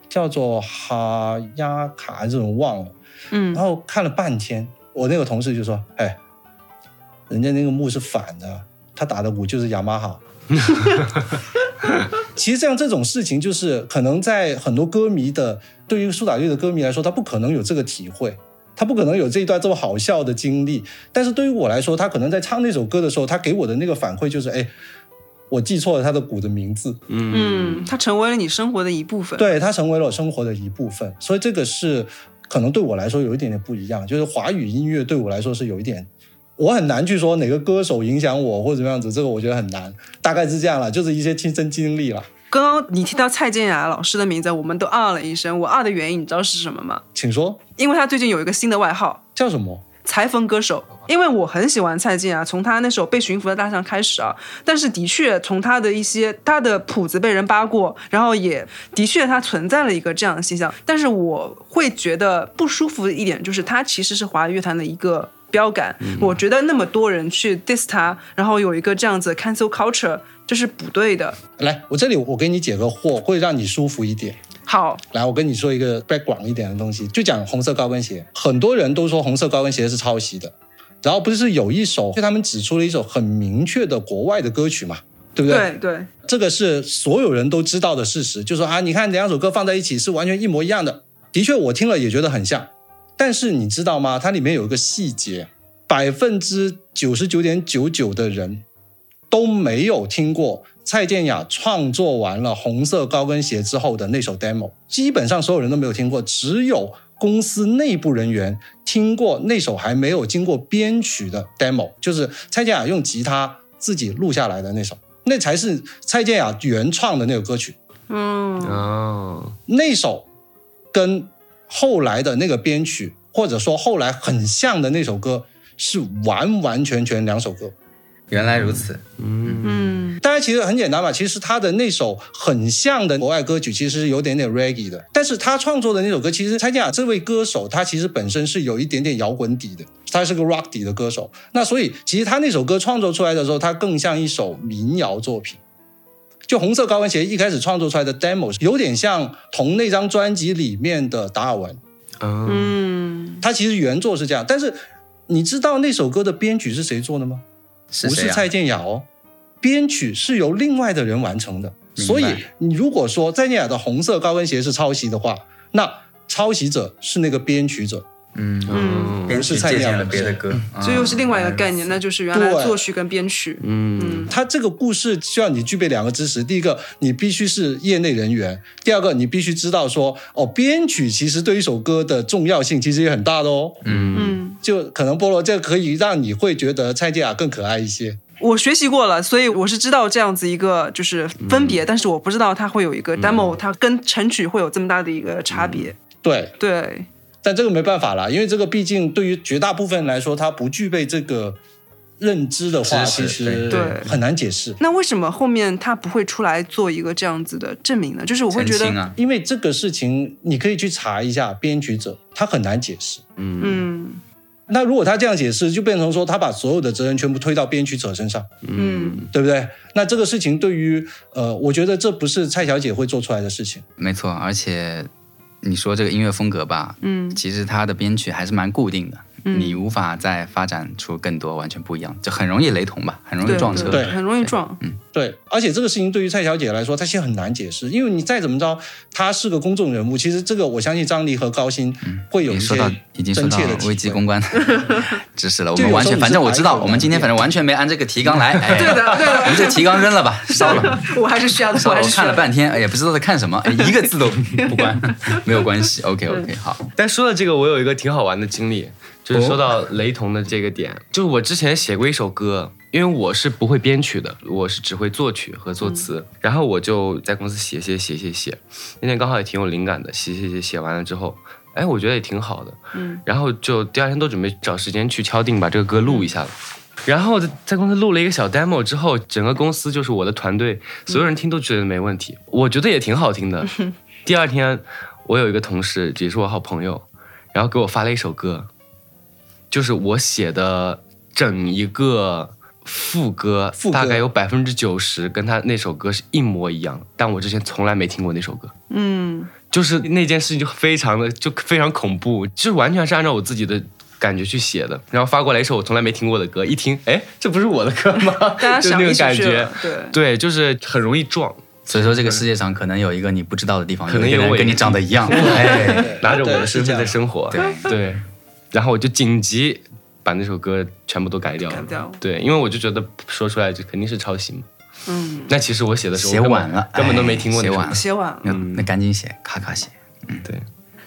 叫做哈亚卡，这种忘了。嗯然后看了半天，我那个同事就说：“哎，人家那个木是反的，他打的鼓就是雅马哈。(laughs) ”其实像这种事情，就是可能在很多歌迷的对于苏打绿的歌迷来说，他不可能有这个体会，他不可能有这一段这么好笑的经历。但是对于我来说，他可能在唱那首歌的时候，他给我的那个反馈就是：哎，我记错了他的鼓的名字，嗯，他成为了你生活的一部分。，对，他成为了我生活的一部分，所以这个是可能对我来说有一点点不一样，就是华语音乐对我来说是有一点。我很难去说哪个歌手影响我或者怎么样子，这个我觉得很难，大概是这样了，就是一些亲身经历了。刚刚你提到蔡健雅老师的名字，我们都啊了一声。我啊的原因你知道是什么吗？请说因为他最近有一个新的外号叫什么？——裁缝歌手。因为我很喜欢蔡健雅，从他那首《被驯服的大象》开始啊。但是的确，从他的一些他的谱子被人扒过，然后也的确他存在了一个这样的现象。但是我会觉得不舒服的一点就是，他其实是华语乐坛的一个标杆。我觉得那么多人去 diss 他，然后有一个这样子的 cancel culture，这是不对的。来，我这里我给你解个惑，会让你舒服一点。好，来，我跟你说一个 background 一点的东西，就讲红色高跟鞋。很多人都说红色高跟鞋是抄袭的，然后不是有一首，就他们指出了一首很明确的国外的歌曲嘛，对不对？对对，这个是所有人都知道的事实，就说啊，你看两首歌放在一起是完全一模一样的。的确，我听了也觉得很像，但是你知道吗？它里面有一个细节，百分之九十九点九九的人都没有听过蔡健雅创作完了《红色高跟鞋》之后的那首 demo，基本上所有人都没有听过，只有公司内部人员听过那首还没有经过编曲的 demo，就是蔡健雅用吉他自己录下来的那首，那才是蔡健雅原创的那个歌曲。嗯，哦，那首跟后来的那个编曲，或者说后来很像的那首歌，是完完全全两首歌。原来如此，嗯嗯，大家其实很简单嘛，其实他的那首很像的国外歌曲，其实是有点点 reggae 的，但是他创作的那首歌，其实蔡健雅这位歌手，他其实本身是有一点点摇滚底的，他是个 rock 底的歌手。那所以其实他那首歌创作出来的时候，他更像一首民谣作品。就红色高跟鞋一开始创作出来的 demo，有点像同那张专辑里面的达尔文，嗯，嗯，他其实原作是这样，但是你知道那首歌的编曲是谁做的吗？不是？蔡健雅哦，编曲是由另外的人完成的。所以你如果说蔡健雅的红色高跟鞋是抄袭的话，那抄袭者是那个编曲者。嗯嗯编曲借鉴了别的歌，这又是另外一个概念。那就是原来作曲跟编曲。嗯，他这个故事需要你具备两个知识：第一个，你必须是业内人员；第二个，你必须知道说，哦，编曲其实对一首歌的重要性其实也很大的哦。嗯，嗯，就可能菠萝这可以让你会觉得蔡健雅更可爱一些。我学习过了，所以我是知道这样子一个就是分别，但是我不知道它会有一个 demo，它跟成曲会有这么大的一个差别。对，对，但这个没办法啦，因为这个毕竟对于绝大部分来说，他不具备这个认知的话，其实对很难解释。那为什么后面他不会出来做一个这样子的证明呢？就是我会觉得，啊，因为这个事情，你可以去查一下编曲者，他很难解释。嗯那如果他这样解释，就变成说他把所有的责任全部推到编曲者身上，嗯对不对？那这个事情对于呃，我觉得这不是蔡小姐会做出来的事情。没错。而且你说这个音乐风格吧，嗯。其实它的编曲还是蛮固定的，嗯你无法再发展出更多完全不一样，就很容易雷同吧，很容易撞车。对很容易撞。嗯对，而且这个事情对于蔡小姐来说，她其实很难解释，因为你再怎么着，她是个公众人物。其实这个我相信张黎和高鑫会有一些你说到已经说到真切的危机公关知识了，我们完全，反正我知道，我们今天反正完全没按这个提纲来。(laughs) 哎、对的对的我们这提纲扔了吧，烧了。(laughs) 我还是需要的，我我还是。看了半天，哎，也不知道在看什么，哎，(laughs) 一个字都不关，没有关系。OK OK，好，但说到这个，我有一个挺好玩的经历，就是说到雷同的这个点，就是我之前写过一首歌，因为我是不会编曲的，我是只会作曲和作词，然后我就在公司写写写写写，那天刚好也挺有灵感的，写写写写完了之后，哎，我觉得也挺好的，嗯，然后就第二天都准备找时间去敲定把这个歌录一下了。然后在公司录了一个小 demo 之后，整个公司就是我的团队，所有人听都觉得没问题，我觉得也挺好听的。第二天，我有一个同事，也是我好朋友，然后给我发了一首歌，就是我写的整一个副歌，副歌大概有百分之九十跟他那首歌是一模一样，但我之前从来没听过那首歌。嗯就是那件事情就非常的就非常恐怖，就是完全是按照我自己的感觉去写的，然后发过来一首我从来没听过的歌，一听，哎，这不是我的歌吗？(laughs) 大家就那想一起种感觉，，对。对，就是很容易撞，所以说这个世界上可能有一个你不知道的地方，可能有人跟你长得一样，(laughs) 哎，拿着我的身份在生活，对对，然后我就紧急把那首歌全部都改掉了，改掉。对，因为我就觉得说出来就肯定是抄袭嘛，嗯，那其实我写的时候写晚了，根本都没听过写晚了，写晚了。那那赶紧写，咔咔写。嗯。对，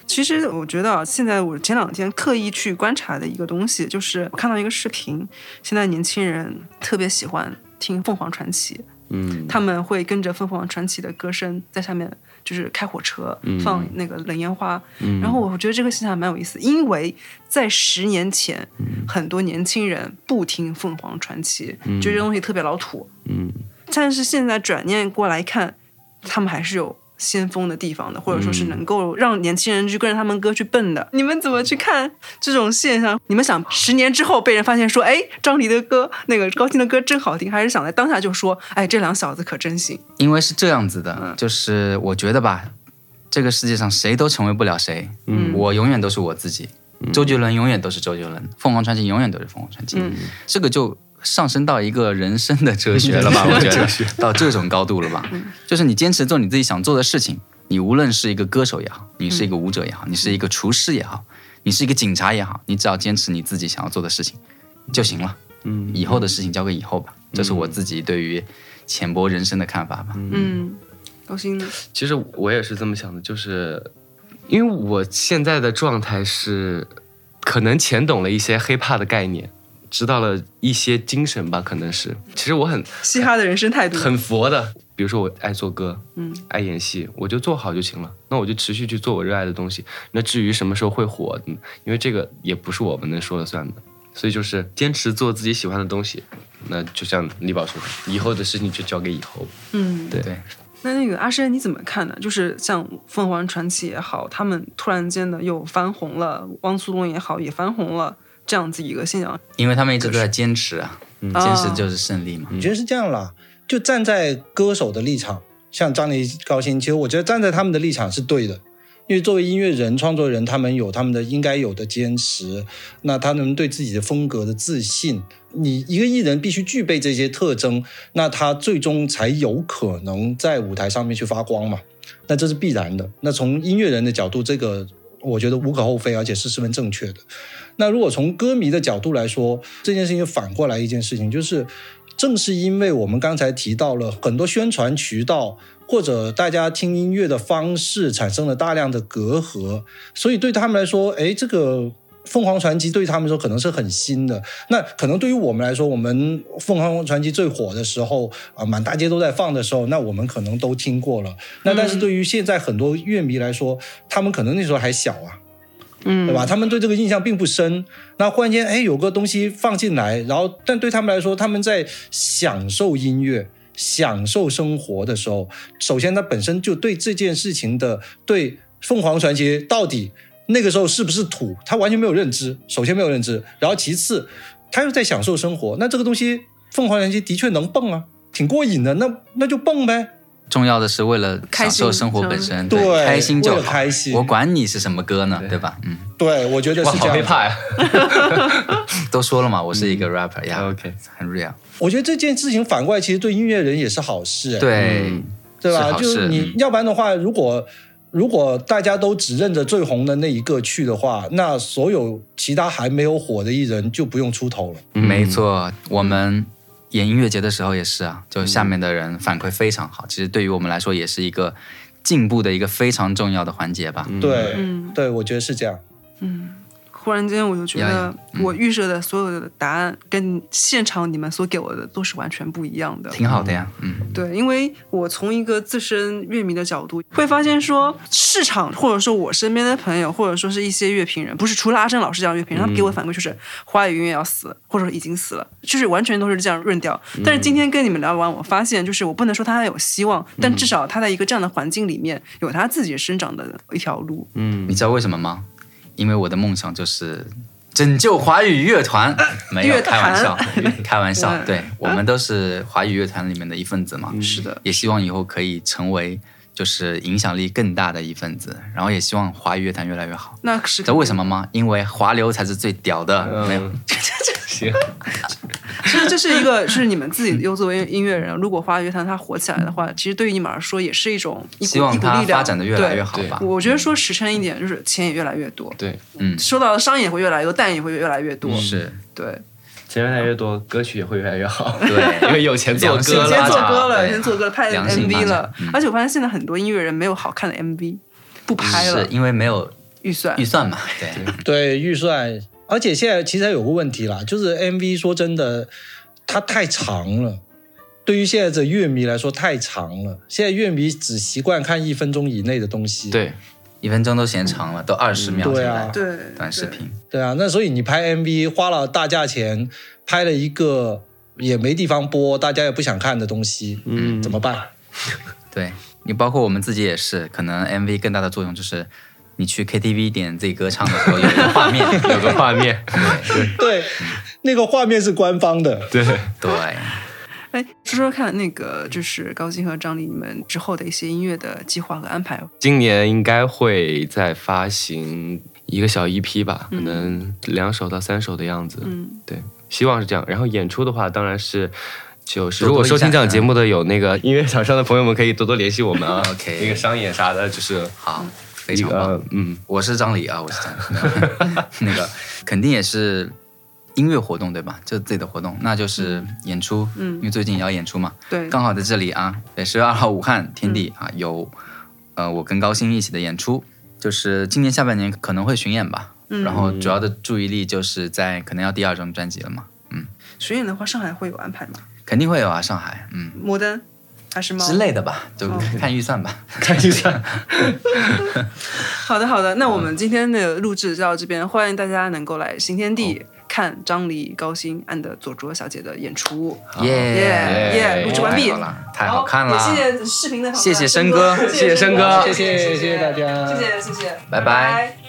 其实我觉得啊，现在我前两天刻意去观察的一个东西，就是我看到一个视频，现在年轻人特别喜欢听凤凰传奇，嗯。他们会跟着凤凰传奇的歌声在下面就是开火车，放那个冷烟花。然后我觉得这个现象蛮有意思，因为在十年前，很多年轻人不听凤凰传奇，觉得这东西特别老土。嗯。但是现在转念过来看，他们还是有先锋的地方的，或者说是能够让年轻人去跟着他们歌去蹦的。你们怎么去看这种现象？你们想十年之后被人发现说，哎，张黎的歌那个高清的歌真好听，还是想在当下就说，哎，这两小子可真行？因为是这样子的，就是我觉得吧，这个世界上谁都成为不了谁，嗯。我永远都是我自己，周杰伦永远都是周杰伦，凤凰传奇永远都是凤凰传奇，嗯。这个就上升到一个人生的哲学了吧？(laughs) 我觉得到这种高度了吧？就是你坚持做你自己想做的事情，你无论是一个歌手也好，你是一个舞者也好，你是一个厨师也好，你是一个警察也好，你只要坚持你自己想要做的事情就行了。嗯以后的事情交给以后吧，这是我自己对于浅薄人生的看法吧。嗯，高鑫呢？其实我也是这么想的，就是因为我现在的状态是，可能浅懂了一些 hiphop 的概念，知道了一些精神吧，可能是。其实我很嘻哈的人生态度，很佛的，比如说我爱做歌，嗯，爱演戏，我就做好就行了。那我就持续去做我热爱的东西。那至于什么时候会火，嗯因为这个也不是我们能说了算的，所以就是坚持做自己喜欢的东西。那就像李宝说的，以后的事情就交给以后。嗯，对，那那个阿深你怎么看呢？就是像凤凰传奇也好，他们突然间的又翻红了，汪苏泷也好也翻红了，这样子一个现象。因为他们一直都在坚持啊，嗯坚持就是胜利嘛。我觉得是这样啦，就站在歌手的立场，像张黎、高鑫，其实我觉得站在他们的立场是对的。因为作为音乐人、创作人，他们有他们的应该有的坚持，那他们对自己的风格的自信。你一个艺人必须具备这些特征，那他最终才有可能在舞台上面去发光嘛。那这是必然的。那从音乐人的角度，这个我觉得无可厚非，而且是十分正确的。那如果从歌迷的角度来说，这件事情反过来一件事情，就是正是因为我们刚才提到了很多宣传渠道或者大家听音乐的方式产生了大量的隔阂，所以对他们来说，哎，这个。凤凰传奇对他们说可能是很新的，那可能对于我们来说，我们凤凰传奇最火的时候啊、满大街都在放的时候，那我们可能都听过了。那但是对于现在很多乐迷来说，他们可能那时候还小啊，嗯，对吧？他们对这个印象并不深。那忽然间，哎，有个东西放进来，然后，但对他们来说，他们在享受音乐、享受生活的时候，首先他本身就对这件事情的对凤凰传奇到底那个时候是不是土，他完全没有认知。首先没有认知，然后其次，他又在享受生活。那这个东西，凤凰传奇的确能蹦啊，挺过瘾的。那那就蹦呗。重要的是为了享受生活本身，对开心就好。开心我管你是什么歌呢，对吧？嗯，对，我觉得是这样子。害怕呀 (laughs) 都说了嘛，我是一个 rapper 呀、！OK，很 real。我觉得这件事情反过来，其实对音乐人也是好事、哎对，嗯对吧？是好事就是你嗯要不然的话，如果如果大家都只认着最红的那一个去的话，那所有其他还没有火的艺人就不用出头了。没错，我们演音乐节的时候也是啊，就下面的人反馈非常好，其实对于我们来说也是一个进步的一个非常重要的环节吧。对，嗯对，我觉得是这样。忽然间我就觉得我预设的所有的答案跟现场你们所给我的都是完全不一样的。挺好的呀，嗯，对，因为我从一个自身乐迷的角度，会发现说市场或者说我身边的朋友，或者说是一些乐评人，不是除了阿正老师这样的乐评人，他们给我反馈就是花语音乐要死，或者说已经死了，就是完全都是这样论掉。但是今天跟你们聊完，我发现就是我不能说他还有希望，但至少他在一个这样的环境里面，有他自己生长的一条路。嗯你知道为什么吗？因为我的梦想就是拯救华语乐团，没有 (laughs) 开玩笑，开玩笑嗯，对我们都是华语乐团里面的一份子嘛，是的，也希望以后可以成为就是影响力更大的一份子，然后也希望华语乐坛越来越好。那是知道为什么吗？因为华流才是最屌的，没有 (laughs) 其实 (laughs) 这是一个，是你们自己又作为音乐人，如果华语乐坛它火起来的话，其实对于你们来说也是一种一股希望它一股力量发展的越来越好吧。我觉得说实诚一点，就是钱也越来越多，对，嗯，收到的商业也会越来越多，但也会越来越多。是对，现钱越来越多，歌曲也会越来越好。(laughs) 对因为有钱做歌有钱。做歌了，有钱做歌，拍良性发 MV 了嗯。而且我发现现在很多音乐人没有好看的 MV，不拍了是，因为没有预算预。算嘛，对，对预算，而且现在其实还有个问题啦，就是 MV 说真的，它太长了。对于现在的乐迷来说太长了，现在乐迷只习惯看一分钟以内的东西。对，一分钟都嫌长了，都二十秒对啊。对，短视频，对啊，那所以你拍 MV 花了大价钱拍了一个也没地方播，大家也不想看的东西，嗯。怎么办？(laughs) 对你包括我们自己也是，可能 MV 更大的作用就是你去 KTV 点自己歌唱的时候有一个画面，(laughs) 有个画面。对，那个画面是官方的，对，对，哎，说说看，那个就是高鑫和张丽你们之后的一些音乐的计划和安排。今年应该会再发行一个小 EP 吧，可能两首到三首的样子。嗯，对，希望是这样。然后演出的话，当然是就是如果收听这档节目的有那个音乐厂商的朋友们，可以多多联系我们啊。(laughs) OK 那个商演啥的，就是好，非常棒。嗯，我是张理啊，我是张理，(laughs) 那个肯定也是音乐活动对吧？就自己的活动，那就是演出，嗯。因为最近也要演出嘛，对，刚好在这里啊，对，十月二号武汉天地啊有呃我跟高鑫一起的演出，就是今年下半年可能会巡演吧，嗯。然后主要的注意力就是在可能要第二张专辑了嘛，嗯。巡演的话，上海会有安排吗？肯定会有啊，上海，嗯。摩登？还是猫？之类的吧，就哦。看预算吧。(laughs) 看预算。(laughs) 好的，好的，那我们今天的录制就到这边，欢迎大家能够来新天地看张黎、高鑫 and 左卓小姐的演出。耶耶耶录制完毕。太好看了，谢谢视频的谢谢申哥谢谢申哥。谢谢谢谢谢大家。谢谢谢谢，拜拜